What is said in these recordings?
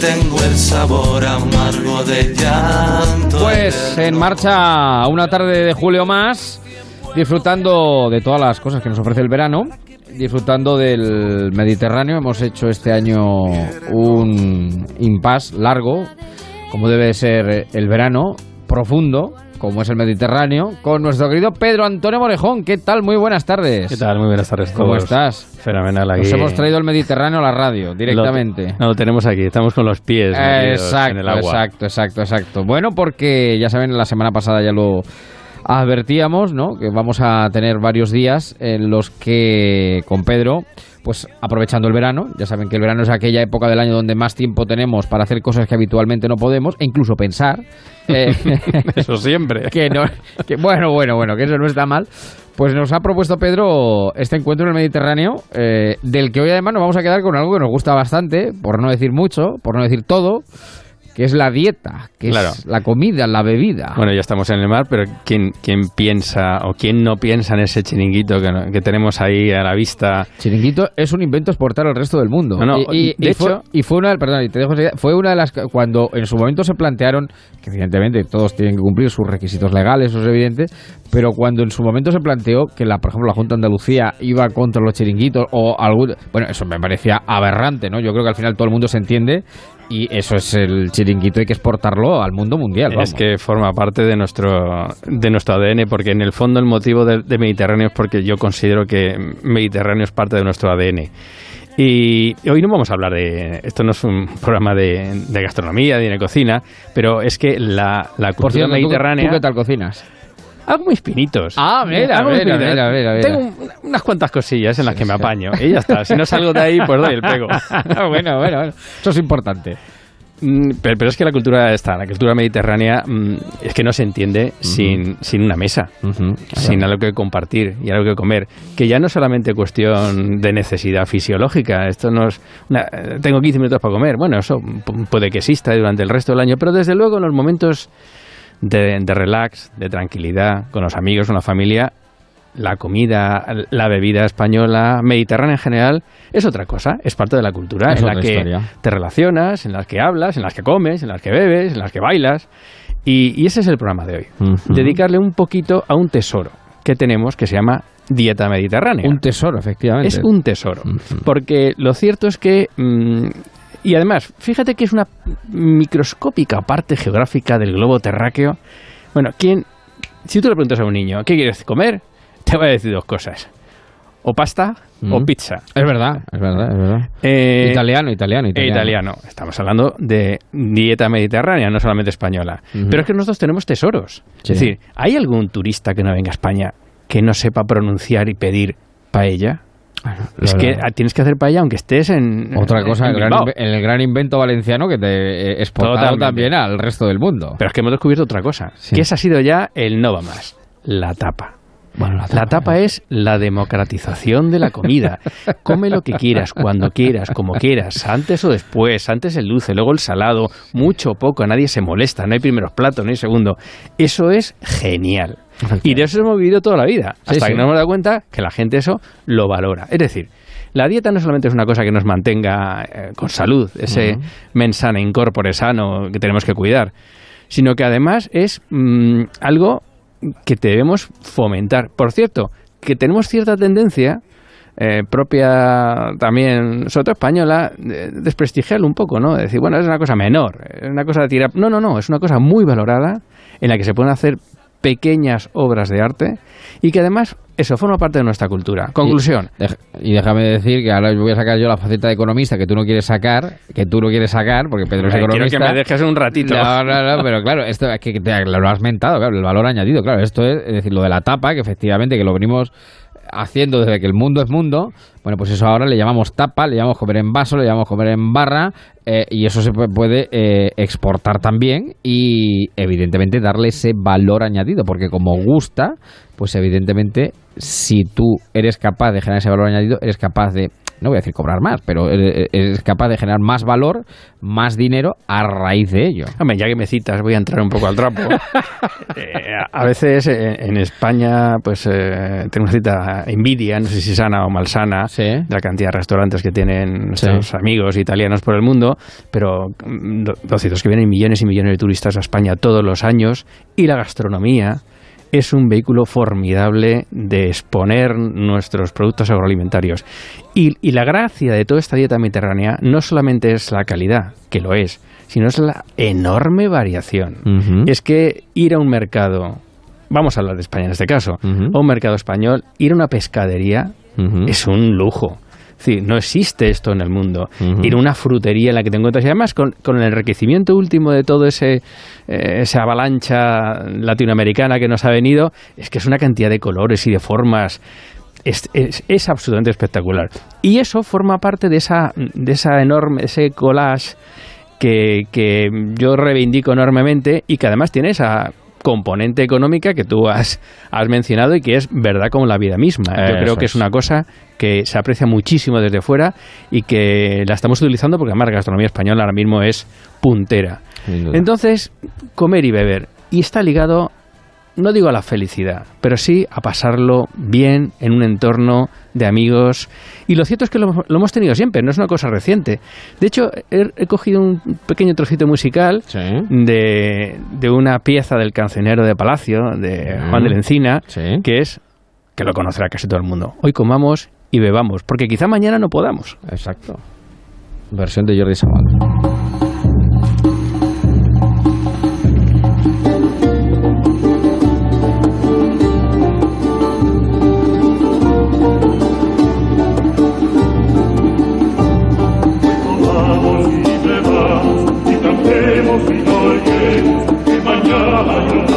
tengo el sabor amargo de llanto. Pues en marcha una tarde de julio más, disfrutando de todas las cosas que nos ofrece el verano, disfrutando del Mediterráneo. Hemos hecho este año un impasse largo, como debe ser el verano, profundo, como es el Mediterráneo, con nuestro querido Pedro Antonio Morejón. ¿Qué tal? Muy buenas tardes. ¿Qué tal? Muy buenas tardes. ¿Cómo estás? Fenomenal aquí. Nos hemos traído el Mediterráneo a la radio, directamente. Lo, no, lo tenemos aquí, estamos con los pies Eh, exacto, en el agua. exacto, exacto, exacto. Bueno, porque ya saben, la semana pasada ya lo advertíamos, ¿no? Que vamos a tener varios días en los que con Pedro, pues aprovechando el verano, ya saben que el verano es aquella época del año donde más tiempo tenemos para hacer cosas que habitualmente no podemos, e incluso pensar. eh, Eso siempre. que no, que bueno, bueno, bueno, que eso no está mal. Pues nos ha propuesto Pedro este encuentro en el Mediterráneo, eh, del que hoy además nos vamos a quedar con algo que nos gusta bastante, por no decir mucho, por no decir todo, que es la dieta, que Claro. es la comida, la bebida. Bueno, ya estamos en el mar, pero ¿quién, quién piensa o quién no piensa en ese chiringuito que, no- que tenemos ahí a la vista? Chiringuito es un invento exportado al resto del mundo. No, no, y, y- de y fue, hecho- y fue una, perdón, y te dejo enseguida, fue una de las cuando en su momento se plantearon que evidentemente todos tienen que cumplir sus requisitos legales, eso es evidente, pero cuando en su momento se planteó que la, por ejemplo, la Junta de Andalucía iba contra los chiringuitos o algún, bueno, eso me parecía aberrante, ¿no? Yo creo que al final todo el mundo se entiende y eso es el chiringuito hay que exportarlo al mundo mundial. Es vamos. que forma parte de nuestro, de nuestro ADN, porque en el fondo el motivo de, de Mediterráneo es porque yo considero que Mediterráneo es parte de nuestro ADN. Y hoy no vamos a hablar de. Esto no es un programa de, de gastronomía, ni de cocina, pero es que la, la por cultura cierto, ¿tú- mediterránea. ¿tú, qué tal cocinas? Algo mis pinitos. Ah, mira, mis pinitos. mira, mira, mira. Tengo un- unas cuantas cosillas en las que me apaño. Y ya está. Si no salgo de ahí, pues doy el pego. bueno, bueno, bueno. Eso es importante. Mm, Pero, pero es que la cultura está, la cultura mediterránea mm, es que no se entiende sin, sin una mesa, sin algo que compartir y algo que comer. Que ya no es solamente cuestión de necesidad fisiológica, esto no es. una- tengo 15 minutos para comer. Bueno, eso pu- puede que exista durante el resto del año, pero desde luego en los momentos de, de relax, de tranquilidad, con los amigos, con la familia, la comida, la bebida española, mediterránea en general, es otra cosa, es parte de la cultura Es en la que historia. te relacionas, en las que hablas, en las que comes, en las que bebes, en las que bailas. Y, y ese es el programa de hoy. Dedicarle un poquito a un tesoro que tenemos que se llama dieta mediterránea. Un tesoro, efectivamente. Es un tesoro. Porque lo cierto es que... mm, y además, fíjate que es una microscópica parte geográfica del globo terráqueo. Bueno, ¿quién, si tú le preguntas a un niño, ¿qué quieres comer? Te va a decir dos cosas. O pasta o Mm. pizza. Es verdad, es verdad, es verdad. Eh, italiano, italiano, e italiano. italiano. Estamos hablando de dieta mediterránea, no solamente española. Pero es que nosotros tenemos tesoros. Sí. Es decir, ¿hay algún turista que no venga a España que no sepa pronunciar y pedir paella? Es que tienes que hacer paella aunque estés en. Otra cosa, en el gran, el invento valenciano que te eh, exportado también al resto del mundo. Pero es que hemos descubierto otra cosa. Sí. Que esa ha sido ya el no va más. La tapa. Bueno, La tapa es la democratización de la comida. Come lo que quieras, cuando quieras, como quieras, antes o después, antes el dulce, luego el salado, mucho o poco, nadie se molesta, no hay primeros platos, no hay segundo. Eso es genial. Y de eso hemos vivido toda la vida, hasta sí. que nos hemos dado cuenta que la gente eso lo valora. Es decir, la dieta no solamente es una cosa que nos mantenga eh, con salud, ese Ujú. mensana incorpore sano que tenemos que cuidar, sino que además es mm, algo que debemos fomentar. Por cierto, que tenemos cierta tendencia eh, propia también, sobre todo española, de desprestigiarlo un poco, ¿no? De decir, bueno, es una cosa menor, es una cosa de tirar... No, no, no, es una cosa muy valorada en la que se pueden hacer pequeñas obras de arte y que además eso forma parte de nuestra cultura. Conclusión. Y déjame decir que ahora voy a sacar yo la faceta de economista que tú no quieres sacar, que tú no quieres sacar, porque Pedro es Quiero economista. que me dejes un ratito. No, no, no, pero claro, esto es que que te, lo has mentado, claro, el valor añadido, claro, esto es, es decir, lo de la tapa, que efectivamente que lo venimos haciendo desde que el mundo es mundo, bueno, pues eso ahora le llamamos tapa, le llamamos comer en vaso, le llamamos comer en barra, eh, y eso se pu- puede eh, exportar también y evidentemente darle ese valor añadido, porque como gusta, pues evidentemente si tú eres capaz de generar ese valor añadido, eres capaz de no voy a decir cobrar más, pero es capaz de generar más valor, más dinero a raíz de ello. Hombre, ya que me citas, voy a entrar un poco al trapo. Eh, a veces eh, en España, pues eh, tenemos cita envidia, no sé si sana o malsana, de la cantidad de restaurantes que tienen nuestros amigos italianos por el mundo, pero mm, cierto es que vienen millones y millones de turistas a España todos los años y la gastronomía es un vehículo formidable de exponer nuestros productos agroalimentarios. Y, la gracia de toda esta dieta mediterránea no solamente es la calidad, que lo es, sino es la enorme variación. Es que ir a un mercado, vamos a hablar de España en este caso, a un mercado español, ir a una pescadería es un lujo no existe esto en el mundo. Ir a una frutería en la que te encuentras, y además con, el enriquecimiento último de todo ese eh, esa avalancha latinoamericana que nos ha venido, es que es una cantidad de colores y de formas es, es, absolutamente espectacular. Y eso forma parte de esa, de esa enorme, ese collage que, que yo reivindico enormemente y que además tiene esa componente económica que tú has, has mencionado y que es verdad como la vida misma. Yo creo que es. una cosa que se aprecia muchísimo desde fuera y que la estamos utilizando porque además la gastronomía española ahora mismo es puntera. Entonces, comer y beber. Y está ligado no digo a la felicidad, pero sí a pasarlo bien en un entorno de amigos. Y lo cierto es que lo, hemos tenido siempre, no es una cosa reciente. De hecho, he, cogido un pequeño trocito musical de, de, una pieza del cancionero de Palacio, de Juan de la Encina, que es, que lo conocerá casi todo el mundo. Hoy comamos y bebamos, porque quizá mañana no podamos. Exacto. Versión de Jordi Sabal. Ahí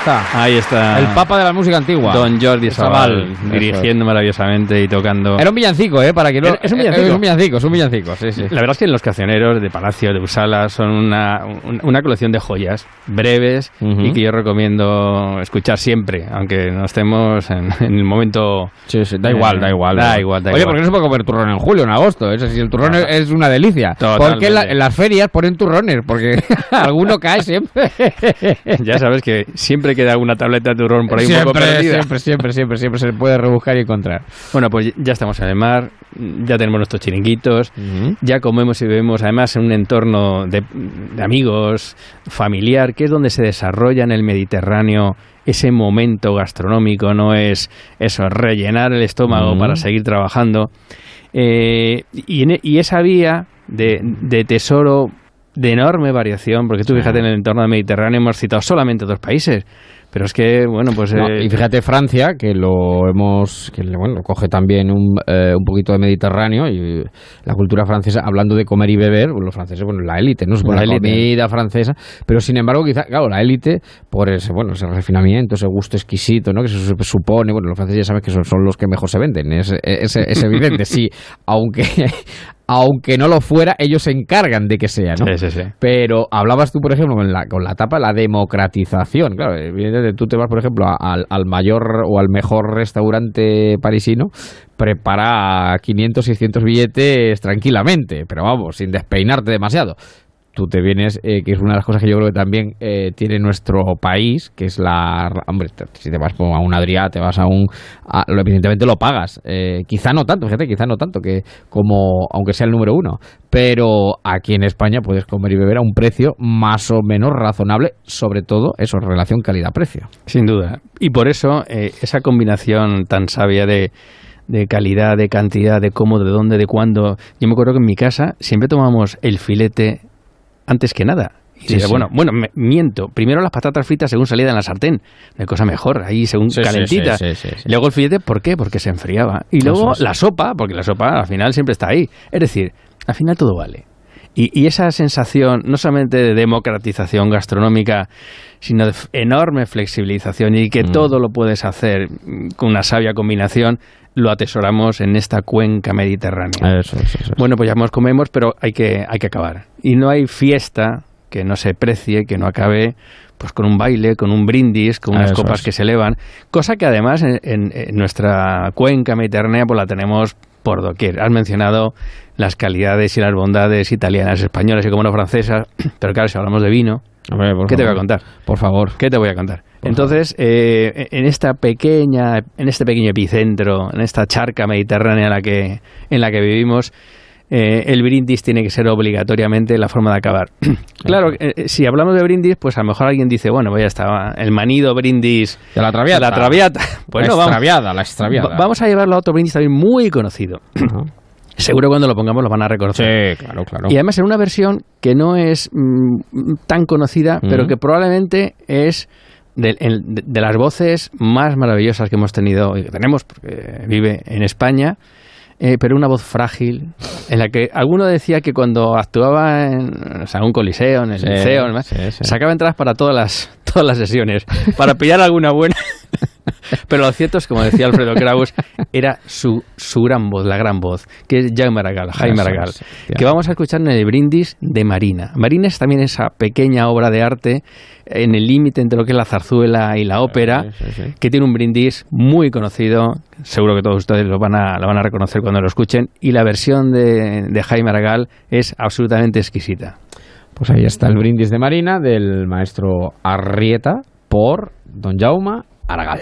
está. Ahí está. El papa de la música antigua. Don Jordi Sabal, dirigiendo maravillosamente y tocando. Era un villancico, ¿eh? Para que lo... Es un villancico. Es un villancico, es un villancico, sí, sí. La verdad es que los cancioneros de Palacio, de Usala, son una, una colección de joyas breves y que yo recomiendo escuchar siempre, aunque no estemos en, el momento... Sí, sí, da igual, da igual. Da, igual, Oye, ¿por qué no se puede comer turrón en julio, en agosto? Es decir, el turrón es una delicia. ¿Por qué en, las ferias ponen turrones? Porque alguno cae siempre. ya sabes que siempre queda una tableta de turrón por ahí siempre, un poco perdida. Siempre, siempre, siempre, siempre se puede rebuscar y encontrar. Bueno, pues ya estamos en el mar, ya tenemos nuestros chiringuitos, ya comemos y bebemos además en un entorno de, amigos, familiar, que es donde se desarrolla en el Mediterráneo ese momento gastronómico, no es eso, rellenar el estómago para seguir trabajando. Eh, y, y, esa vía de, de tesoro de enorme variación, porque tú fíjate en el entorno del Mediterráneo hemos citado solamente dos países, Pero es que, bueno, pues... y fíjate Francia, que lo hemos... que bueno, coge también un, un poquito de Mediterráneo y la cultura francesa, hablando de comer y beber, pues los franceses, bueno, la élite, ¿no? la, la comida francesa, pero sin embargo, quizá, claro, la élite, por ese, bueno, ese refinamiento, ese gusto exquisito, ¿no? Que se supone, bueno, los franceses ya saben que son, son los que mejor se venden, es, es, es evidente, sí, aunque aunque no lo fuera, ellos se encargan de que sea, ¿no? Sí, sí, sí. Pero hablabas tú, por ejemplo, con la, con la etapa la democratización. Claro, evidentemente tú te vas, por ejemplo, al, al mayor o al mejor restaurante parisino, prepara 500, 600 billetes tranquilamente, pero vamos, sin despeinarte demasiado tú te vienes, eh, que es una de las cosas que yo creo que también eh, tiene nuestro país, que es la... Hombre, si te vas a un Adrià, te vas a un... lo, evidentemente lo pagas. Eh, quizá no tanto, fíjate, quizá no tanto, que como aunque sea el número uno. Pero aquí en España puedes comer y beber a un precio más o menos razonable, sobre todo eso, relación calidad-precio. Sin duda. Y por eso esa combinación tan sabia de de calidad, de cantidad, de cómo, de dónde, de cuándo. Yo me acuerdo que en mi casa siempre tomamos el filete antes que nada. Y bueno, bueno, miento. Primero las patatas fritas según salida en la sartén. Una cosa mejor, ahí según calentita. luego el filete, ¿por qué? Porque se enfriaba. Y luego la sopa, porque la sopa al final siempre está ahí. Es decir, al final todo vale. Y, esa sensación, no solamente de democratización gastronómica, sino de enorme flexibilización y que mm. todo lo puedes hacer con una sabia combinación, lo atesoramos en esta cuenca mediterránea. Bueno, pues ya nos comemos, pero hay que, hay que acabar. Y no hay fiesta que no se precie, que no acabe pues con un baile, con un brindis, con unas copas que se elevan, cosa que además en, nuestra cuenca mediterránea pues la tenemos por doquier. Has mencionado las calidades y las bondades italianas, españolas y como no francesas, pero claro, si hablamos de vino, ¿qué te voy a contar? Por favor. ¿Qué te voy a contar? Entonces, eh, en esta pequeña, en este pequeño epicentro, en esta charca mediterránea en la que, en la que vivimos, eh, el brindis tiene que ser obligatoriamente la forma de acabar. claro, eh, si hablamos de brindis, pues a lo mejor alguien dice, bueno, pues ya está, el manido brindis de la traviata. La traviata. Pues la extraviada, la extraviada. Vamos a llevarlo a otro brindis también muy conocido. Seguro cuando lo pongamos lo van a reconocer. Sí, claro, claro. Y además en una versión que no es mm, tan conocida, pero que probablemente es de, las voces más maravillosas que hemos tenido y que tenemos, porque vive en España, eh, pero una voz frágil, en la que alguno decía que cuando actuaba en un coliseo, en el liceo, sacaba entradas para todas las, todas las sesiones, para pillar alguna buena. Pero lo cierto es, como decía Alfredo Kraus, era su, su gran voz, la gran voz, que es Jaime Aragal, Jaime Aragal, que vamos a escuchar en el brindis de Marina. Marina es también esa pequeña obra de arte en el límite entre lo que es la zarzuela y la ópera, que tiene un brindis muy conocido, seguro que todos ustedes lo van a, lo van a reconocer cuando lo escuchen, y la versión de, de Jaime Aragal es absolutamente exquisita. Pues ahí está el brindis de Marina del maestro Arrieta por Don Jauma Aragal.